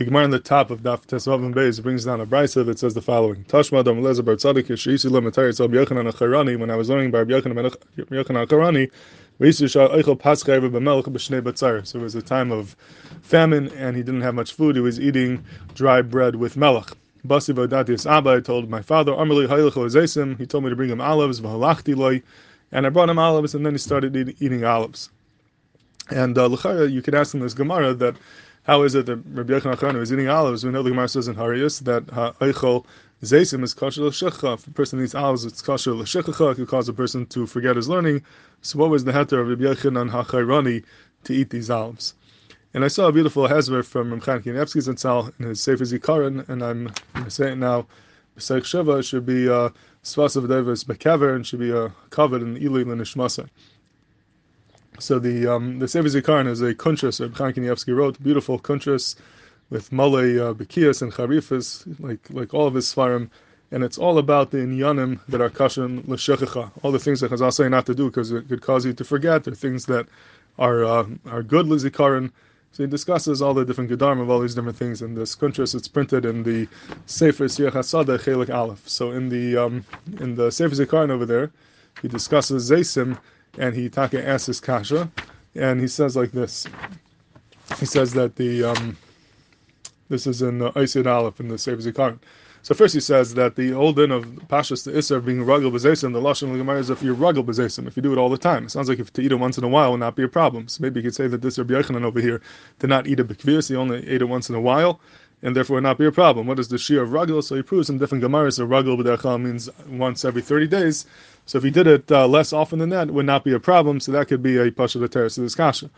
The Gemara on the top of Daf Tesvav and Beis brings down a brisa that says the following: Tashma Dam Lezer Bar Tzadik Yishisi Lo Matayit Tzal Yochanan Acharani. When I was learning by Yochanan Acharani, so it was a time of famine, and he didn't have much food. He was eating dry bread with melech. Basi Vadatis Abba, I told my father, Amrli Haylecho He told me to bring him olives, Vahalachti loy, and I brought him olives, and then he started eating olives. And uh, you could ask him this Gemara that how is it that Rabbi Acharani was eating olives? We know the Gemara says in Horayos that Eichel Zaysim is kosher l'shecha. If a person eats olives, it's kosher l'shecha. It could cause a person to forget his learning. So what was the heter of Rabbi Yochanan Acharani to eat these olives? And I saw a beautiful hezber from Ramchan Kanievsky Zatzal in his Sefer Zikaron, and I'm going to say it now. B'seich Sheva should be uh, Svasav Devis Bekever and should be uh, covered in Ili L'Nishmasa. So the um, the Sefer Zikaron is a kuntras. Reb Chaim Kanievsky wrote beautiful kuntras with malay uh, and charifas, like like all of his svarim, and it's all about the inyanim that are kashan l'shechicha. All the things that Chazal say not to do because it could cause you to forget. They're things that are uh, are good l'zikaron. So he discusses all the different gedarm of all these different things in this kuntras. It's printed in the Sefer Siyach Hasada Chelik Aleph. So in the um, in the Sefer Zikaron over there, he discusses Zaysim and he taka asks his kasha, and he says like this. He says that the um, this is in the Isid Aleph in the Sefer Zikaron. So first he says that the old din of Pashas to Isser being ruggle bezesim, the Lashon Gemara is if you ruggle bezesim, if you do it all the time. It sounds like if to eat it once in a while will not be a problem. So maybe you could say that this Rabbi Yochanan over here did not eat a bekvius, he only ate it once in a while, and therefore not be a problem. What is the shear of ruggle? So he proves in different Gemaras that ruggle b'derchal means once every 30 days. So if he did it uh, less often than that, it would not be a problem. So that could be a pasha teres to this kasha.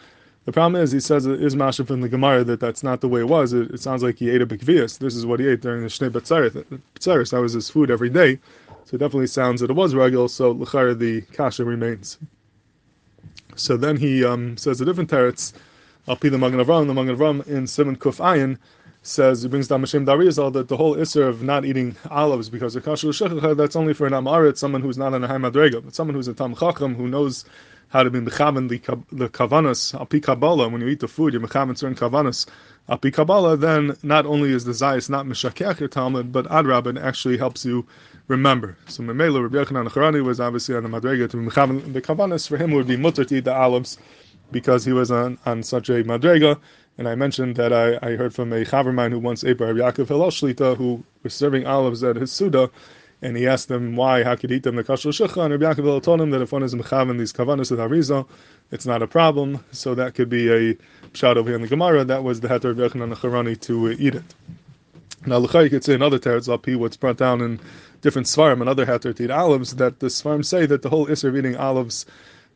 The problem is, he says it is mashif in the Gemara that that's not the way it was. It, it sounds like he ate a bekvias. This is what he ate during the Shnei Batzaris. That was his food every day. So it definitely sounds that it was regular. So l'chara the kasha remains. So then he um, says a different teretz. I'll the Magen Avram. The Magen Avram in Siman Kuf Ayin says he brings down Mashem Darizal that the whole isser of not eating olives because of kasher shechacha that's only for an amarit, someone who's not in a high madrega, but someone who's a tam chacham who knows how to be mechaven the kavanas api kabbalah. When you eat the food, you're mechaven certain kavanas api kabbalah. Then not only is the zayis not mishakech your talmud, but adrab it actually helps you remember. So Memela Rabbi Yochanan was obviously on the madrega to be mechaven the kavanas. For him, would be mutter to eat the olives because he was on, on such a madrega. And I mentioned that I, I heard from a chaver who once ate by Yaakov Hillel Shlita, who was serving olives at his Suda, and he asked them why, how could he eat them? The kasher shukha, and Rabbi Yaakov told him that if one is mechavan these kavanas with Arizah, it's not a problem, so that could be a shout over here in the Gemara, that was the heter of Yochanan Acharani to uh, eat it. Now, L'chai, you could say another teretz, Al what's brought down in different svarim, another heter to eat olives, that the svarim say that the whole issue of eating olives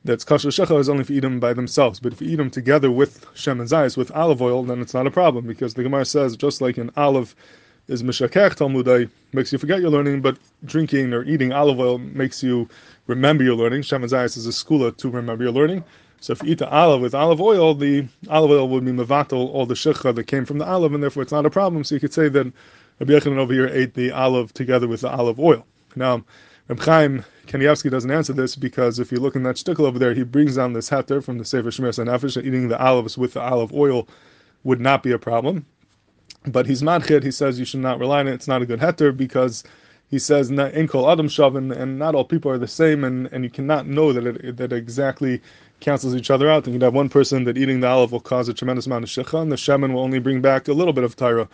that's kasher shecha is only if you eat them by themselves. But if you eat them together with shem and zayis, with olive oil, then it's not a problem because the Gemara says just like an olive is mishakech talmudai makes you forget your learning, but drinking or eating olive oil makes you remember your learning. Shem and zayis is a skula to remember your learning. So if you eat the olive with olive oil, the olive oil would be mevatel all the shecha that came from the olive, and therefore it's not a problem. So you could say that Rabbi Yochanan over here ate the olive together with the olive oil. Now, Reb Chaim Kanievsky doesn't answer this because if you look in that shtickle over there, he brings down this heter from the Sefer Shemir Sanafesh, eating the olives with the olive oil would not be a problem. But he's madchid, he says you should not rely on it, it's not a good heter because he says in kol adam shavin, and not all people are the same, and, and you cannot know that it that exactly cancels each other out. And you'd have one person that eating the olive will cause a tremendous amount of shecha, and the shaman will only bring back a little bit of tyra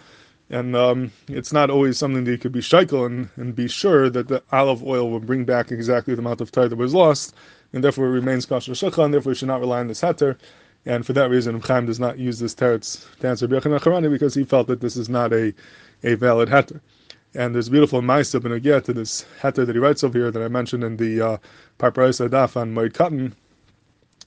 and um, it's not always something that you could be sheikel and, and be sure that the olive oil will bring back exactly the amount of tar that was lost, and therefore it remains kosher shukha, and therefore you should not rely on this heter. And for that reason, Chaim does not use this teretz to answer B'yachan Acharani because he felt that this is not a, a valid heter. And there's beautiful ma'aseh again to this heter that he writes over here that I mentioned in the uh, Parparos HaDaf on Moed Katan,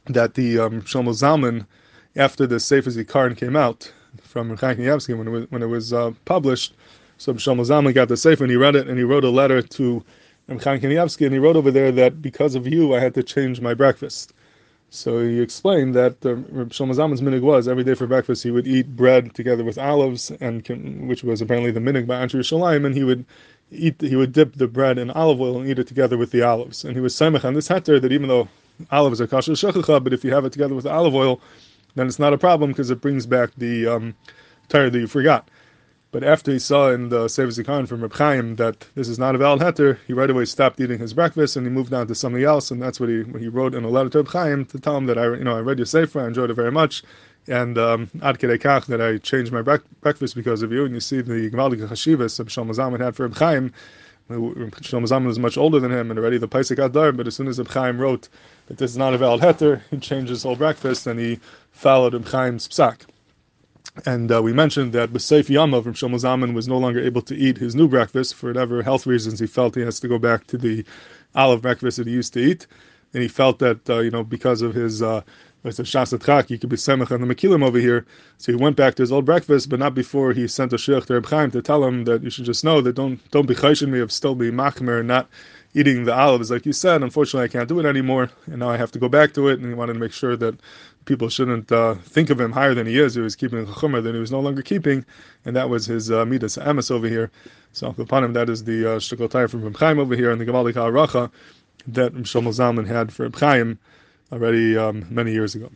that the um, Shlomo Zalman, after the Sefer Zikaron came out, from Chaim when it was, when it was uh, published. So Shlomo Zalman got the sefer and he read it and he wrote a letter to Chaim and he wrote over there that because of you I had to change my breakfast. So he explained that uh, Shlomo Zalman's minig was every day for breakfast he would eat bread together with olives and which was apparently the minig by Anshe Shalim and he would eat he would dip the bread in olive oil and eat it together with the olives. And he was samech on this heter that even though olives are kosher shechacha, but if you have it together with olive oil, then it's not a problem because it brings back the um, that you forgot. But after he saw in the Sefer Zikaron from Reb Chaim that this is not a valid heter, he right away stopped eating his breakfast and he moved on to something else. And that's what he what he wrote in a letter to Reb Chaim to tell him that I you know I read your Sefer, I enjoyed it very much, and um, ad kach that I changed my breakfast because of you. And you see the Gvaldik Chashivas of Shlomo Zalman had for Reb Chaim. Shlomo Zalman was much older than him, and already the Paisik Adar. But as soon as Reb Chaim wrote that this is not a valid heter, he changed his whole breakfast and he followed Reb Chaim's psak. And uh, we mentioned that B'Seif Yamav from Shlomo Zalman was no longer able to eat his new breakfast for whatever health reasons he felt he has to go back to the olive breakfast that he used to eat. And he felt that, uh, you know, because of his, uh, it's a shasat You could be semach on the mekilim over here. So he went back to his old breakfast, but not before he sent a shich to Reb Chaim to tell him that you should just know that don't don't be chayshin me of still be machmer and not eating the olives like you said. Unfortunately, I can't do it anymore, and now I have to go back to it. And he wanted to make sure that people shouldn't uh, think of him higher than he is. He was keeping chumrah that he was no longer keeping, and that was his uh, midas emes over here. So upon him, that is the uh, from Reb Chaim over here, and the Gemalik Ha'aracha that Shlomo Zalman had for Reb Chaim already um, many years ago.